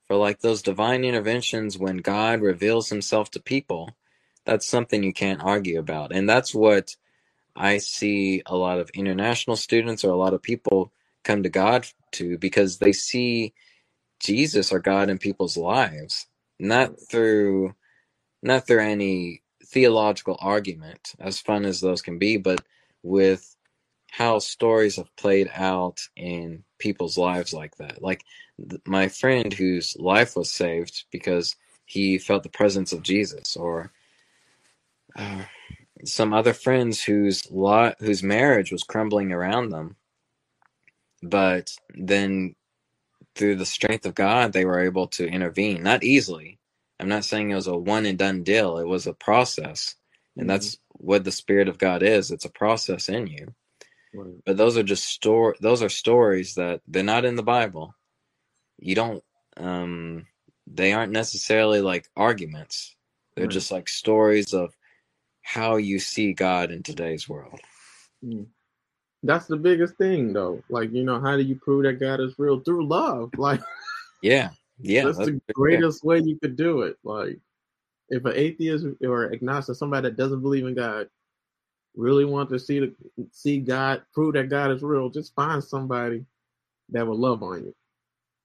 for like those divine interventions when God reveals Himself to people, that's something you can't argue about, and that's what I see a lot of international students or a lot of people come to God to because they see Jesus or God in people's lives, not through not through any theological argument, as fun as those can be, but with how stories have played out in people's lives like that. Like th- my friend whose life was saved because he felt the presence of Jesus, or uh, some other friends whose lot whose marriage was crumbling around them. But then through the strength of god they were able to intervene. Not easily. I'm not saying it was a one and done deal. It was a process. And mm-hmm. that's what the spirit of god is. It's a process in you. Right. but those are just store those are stories that they're not in the bible. You don't um they aren't necessarily like arguments. They're right. just like stories of how you see God in today's world. Mm. That's the biggest thing, though. Like, you know, how do you prove that God is real? Through love. Like, yeah, yeah. That's, that's the greatest way you could do it. Like, if an atheist or agnostic, somebody that doesn't believe in God, really want to see the see God, prove that God is real, just find somebody that will love on you.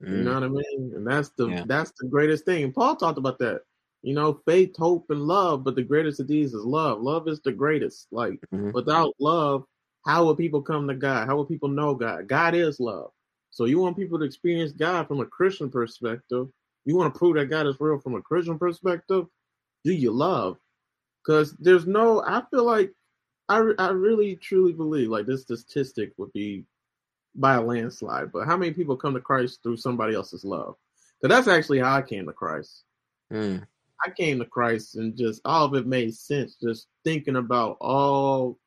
Mm. You know what I mean? And that's the yeah. that's the greatest thing. And Paul talked about that. You know, faith, hope, and love, but the greatest of these is love. Love is the greatest. Like mm-hmm. without love, how will people come to God? How will people know God? God is love. So you want people to experience God from a Christian perspective. You want to prove that God is real from a Christian perspective. Do you love? Because there's no. I feel like I I really truly believe like this statistic would be by a landslide. But how many people come to Christ through somebody else's love? So that's actually how I came to Christ. Mm. I came to Christ and just all of it made sense. Just thinking about all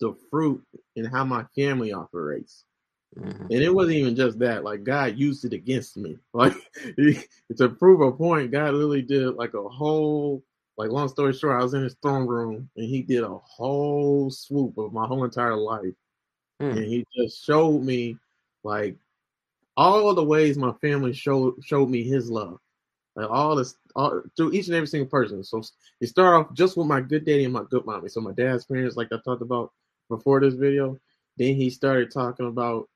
the fruit and how my family operates. Mm-hmm. And it wasn't even just that. Like God used it against me. Like to prove a point, God really did like a whole. Like long story short, I was in his throne room and he did a whole swoop of my whole entire life, mm. and he just showed me like all the ways my family showed showed me his love. Like all this, all through each and every single person. So you start off just with my good daddy and my good mommy. So my dad's parents, like I talked about before this video. Then he started talking about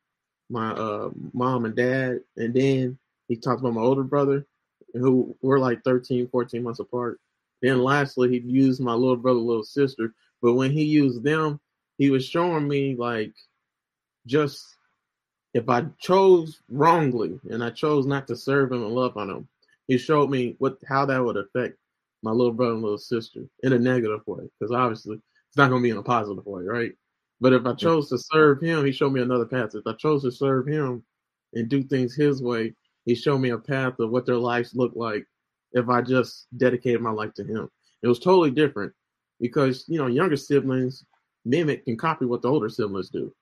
my uh, mom and dad, and then he talked about my older brother, who were like 13, 14 months apart. Then lastly, he used my little brother, little sister. But when he used them, he was showing me like just if I chose wrongly and I chose not to serve him and love on him, he showed me what how that would affect my little brother and little sister in a negative way. Because obviously it's not gonna be in a positive way, right? But if I chose to serve him, he showed me another path. If I chose to serve him and do things his way, he showed me a path of what their lives look like if I just dedicated my life to him. It was totally different because you know younger siblings mimic and copy what the older siblings do.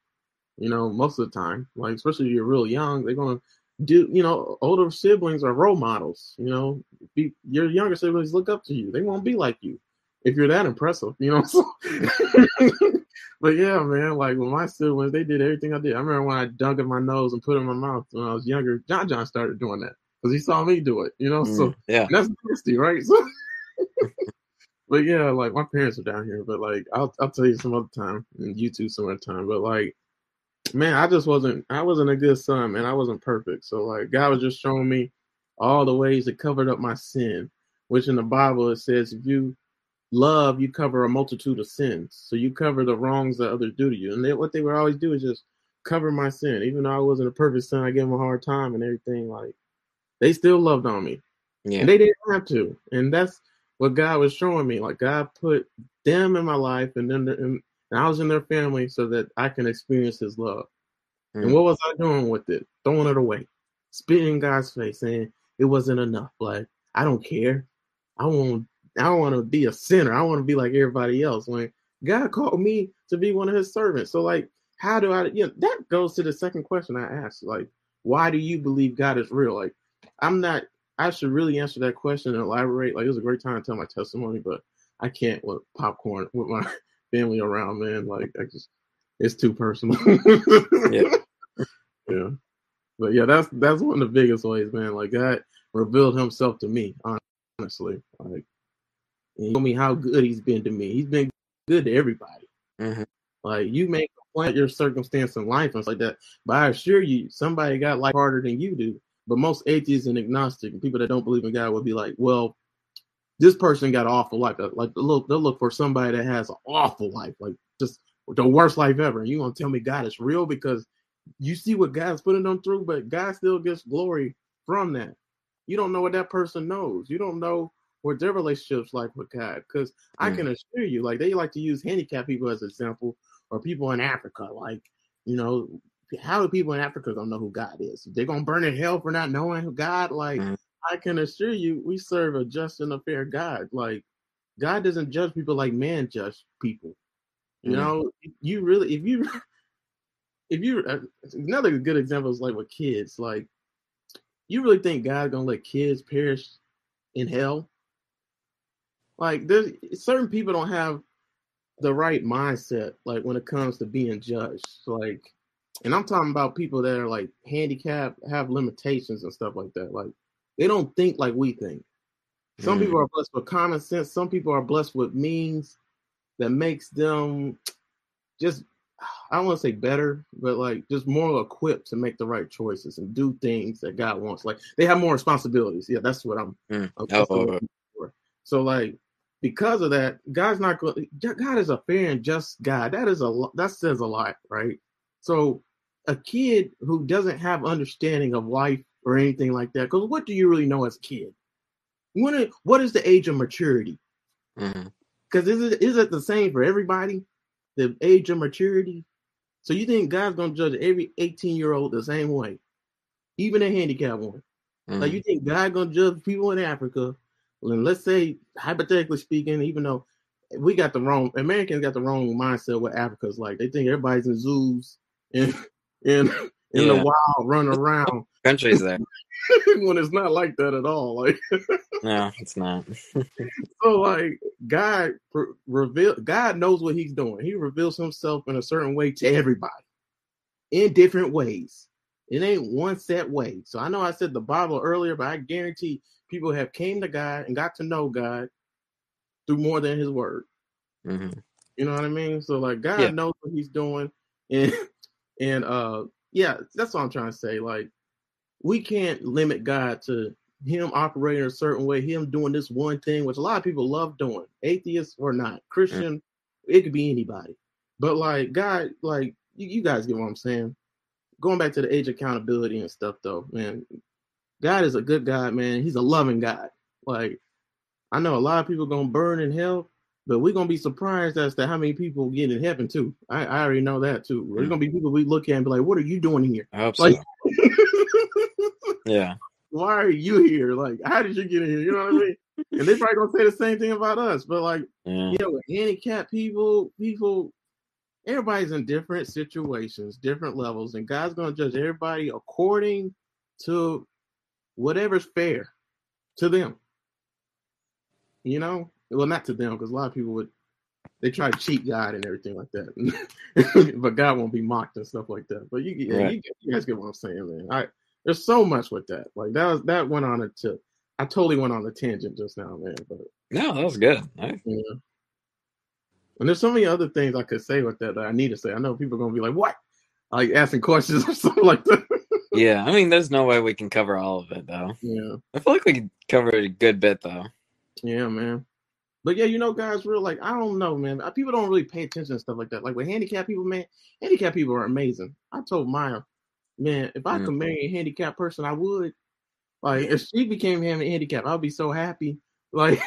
You know, most of the time, like especially if you're real young, they're gonna do. You know, older siblings are role models. You know, be, your younger siblings look up to you. They won't be like you if you're that impressive. You know. But yeah, man, like with my siblings, they did everything I did. I remember when I dug in my nose and put it in my mouth when I was younger. John John started doing that because he saw me do it. You know, mm, so yeah, that's nasty, right? So. but yeah, like my parents are down here, but like I'll I'll tell you some other time and you too some other time. But like man, I just wasn't I wasn't a good son, man. I wasn't perfect. So like God was just showing me all the ways that covered up my sin, which in the Bible it says if you love, you cover a multitude of sins. So you cover the wrongs that others do to you. And they, what they would always do is just cover my sin. Even though I wasn't a perfect son, I gave them a hard time and everything. Like they still loved on me. Yeah. And they didn't have to. And that's what God was showing me. Like God put them in my life and then and, and I was in their family so that I can experience his love. Mm. And what was I doing with it? Throwing it away. Spitting in God's face, saying it wasn't enough. Like, I don't care. I want I don't want to be a sinner. I want to be like everybody else. When God called me to be one of his servants. So like how do I you know that goes to the second question I asked. Like, why do you believe God is real? Like, I'm not I should really answer that question and elaborate. Like it was a great time to tell my testimony, but I can't with popcorn with my family around, man. Like I just it's too personal. yeah. Yeah. But yeah, that's that's one of the biggest ways, man. Like God revealed himself to me, honestly. Like he told me how good he's been to me. He's been good to everybody. Mm-hmm. Like you may complain your circumstance in life and stuff like that, but I assure you, somebody got life harder than you do. But most atheists and agnostic and people that don't believe in God will be like, well, this person got awful life. Like they'll look, they'll look for somebody that has an awful life, like just the worst life ever. And you gonna tell me God is real because you see what God's putting them through, but God still gets glory from that. You don't know what that person knows. You don't know what their relationships like with God. Because mm. I can assure you, like they like to use handicapped people as an example, or people in Africa. Like, you know, how do people in Africa don't know who God is? They're gonna burn in hell for not knowing who God. Like, mm. I can assure you, we serve a just and a fair God. Like, God doesn't judge people like man judge people. You mm. know, you really, if you, if you, uh, another good example is like with kids. Like, you really think God's gonna let kids perish in hell? Like, there's certain people don't have the right mindset. Like when it comes to being judged. Like, and I'm talking about people that are like handicapped, have limitations and stuff like that. Like, they don't think like we think. Some mm. people are blessed with common sense. Some people are blessed with means that makes them just I don't want to say better, but like just more equipped to make the right choices and do things that God wants. Like they have more responsibilities. Yeah, that's what I'm. Mm. I'm oh. So like because of that, God's not going. God is a fair and just God. That is a that says a lot, right? So a kid who doesn't have understanding of life or anything like that, because what do you really know as a kid? When what is the age of maturity? Mm-hmm. Because is it is it the same for everybody? The age of maturity. So you think God's gonna judge every 18 year old the same way, even a handicapped one? Mm-hmm. Like you think God gonna judge people in Africa? And let's say hypothetically speaking, even though we got the wrong Americans got the wrong mindset what Africa's like. They think everybody's in zoos and in in yeah. the wild, running around. Countries there. when it's not like that at all. Like no, it's not. so like God reveal God knows what He's doing. He reveals Himself in a certain way to everybody, in different ways. It ain't one set way. So I know I said the Bible earlier, but I guarantee people have came to God and got to know God through more than His Word. Mm-hmm. You know what I mean? So like God yeah. knows what He's doing, and and uh yeah, that's what I'm trying to say. Like we can't limit God to him operating a certain way, him doing this one thing, which a lot of people love doing, atheists or not, Christian, mm. it could be anybody. But like God, like you, you, guys get what I'm saying. Going back to the age of accountability and stuff, though, man, God is a good God, man. He's a loving God. Like I know a lot of people gonna burn in hell, but we're gonna be surprised as to how many people get in heaven too. I, I already know that too. There's mm. gonna be people we look at and be like, "What are you doing here?" Hope like. Yeah. Why are you here? Like, how did you get in here? You know what I mean? and they probably gonna say the same thing about us. But like, Yeah. you know, with handicapped people, people, everybody's in different situations, different levels, and God's gonna judge everybody according to whatever's fair to them. You know, well, not to them, because a lot of people would they try to cheat God and everything like that. but God won't be mocked and stuff like that. But you, yeah, Right. you, you guys get what I'm saying, man. I there's so much with that. Like that was that went on a tip. I totally went on a tangent just now, man. But No, that was good. I- yeah. And there's so many other things I could say with that that I need to say. I know people are gonna be like, "What?" Like asking questions or something like that. yeah, I mean, there's no way we can cover all of it, though. yeah, I feel like we could cover a good bit, though. yeah, man. But yeah, you know, guys, real like I don't know, man. People don't really pay attention to stuff like that. Like with handicapped people, man, handicapped people are amazing. I told Maya, man, if I Mm. could marry a handicapped person, I would. Like if she became hand- handicapped, I'd be so happy. Like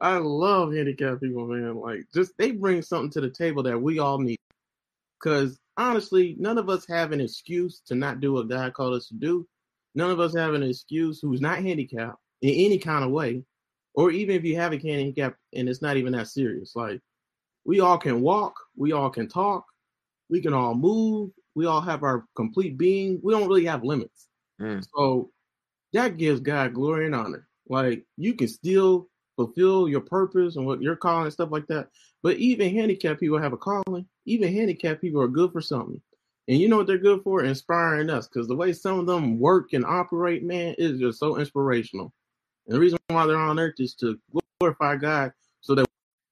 I love handicapped people, man. Like just they bring something to the table that we all need. Cause honestly, none of us have an excuse to not do what God called us to do. None of us have an excuse who's not handicapped in any kind of way. Or even if you have a handicap and it's not even that serious. Like we all can walk, we all can talk, we can all move, we all have our complete being. We don't really have limits. Mm. So that gives God glory and honor. Like you can still fulfill your purpose and what you're calling and stuff like that. But even handicapped people have a calling. Even handicapped people are good for something. And you know what they're good for? Inspiring us. Because the way some of them work and operate, man, is just so inspirational. And the reason why they're on earth is to glorify God so that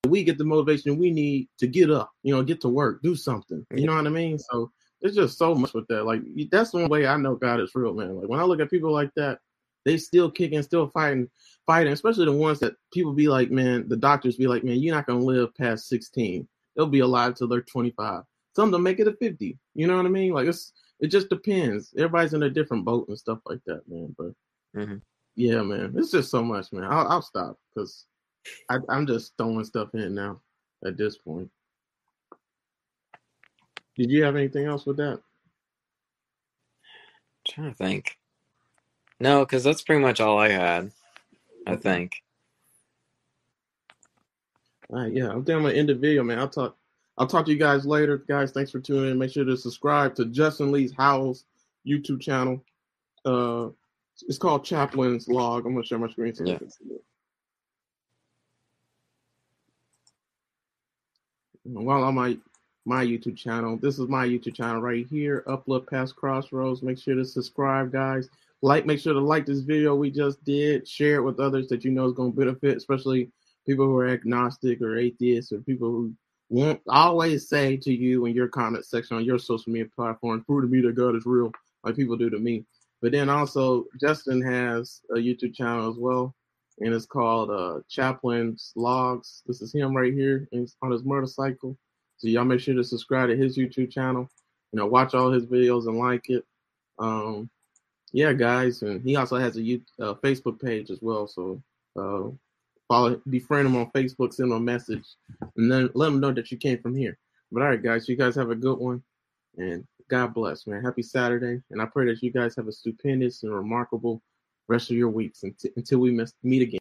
we get the motivation we need to get up, you know, get to work, do something. You know what I mean? So there's just so much with that. Like that's the one way I know God is real, man. Like when I look at people like that, they still kicking, still fighting, fighting, especially the ones that people be like, man, the doctors be like, man, you're not gonna live past 16. They'll be alive till they're 25. Some of them make it to 50. You know what I mean? Like it's it just depends. Everybody's in a different boat and stuff like that, man. But Mhm. yeah, man, it's just so much, man. I'll, I'll stop because I'm just throwing stuff in now at this point. Did you have anything else with that? trying to think. No, because that's pretty much all I had. I think. All right, yeah, I'm think I'm gonna end the video, man. I'll talk. I'll talk to you guys later, guys. Thanks for tuning in. Make sure to subscribe to Justin Lee's Howls YouTube channel. Uh, it's called Chaplain's Log. I'm gonna share my screen so you Yeah. can see it. While my my YouTube channel, this is my YouTube channel right here. Upload past Crossroads. Make sure to subscribe, guys. Like, make sure to like this video we just did. Share it with others that you know is gonna benefit, especially people who are agnostic or atheists or people who won't always say to you in your comment section on your social media platform, prove to me that God is real, like people do to me. But then also, Justin has a YouTube channel as well, and it's called uh, Chaplain's Logs. This is him right here on his motorcycle. So y'all make sure to subscribe to his YouTube channel. You know, watch all his videos and like it. Um, yeah, guys, and he also has a uh, Facebook page as well. So uh, follow, befriend him on Facebook, send him a message, and then let him know that you came from here. But all right, guys, you guys have a good one, and God bless, man. Happy Saturday, and I pray that you guys have a stupendous and remarkable rest of your weeks until, until we meet again.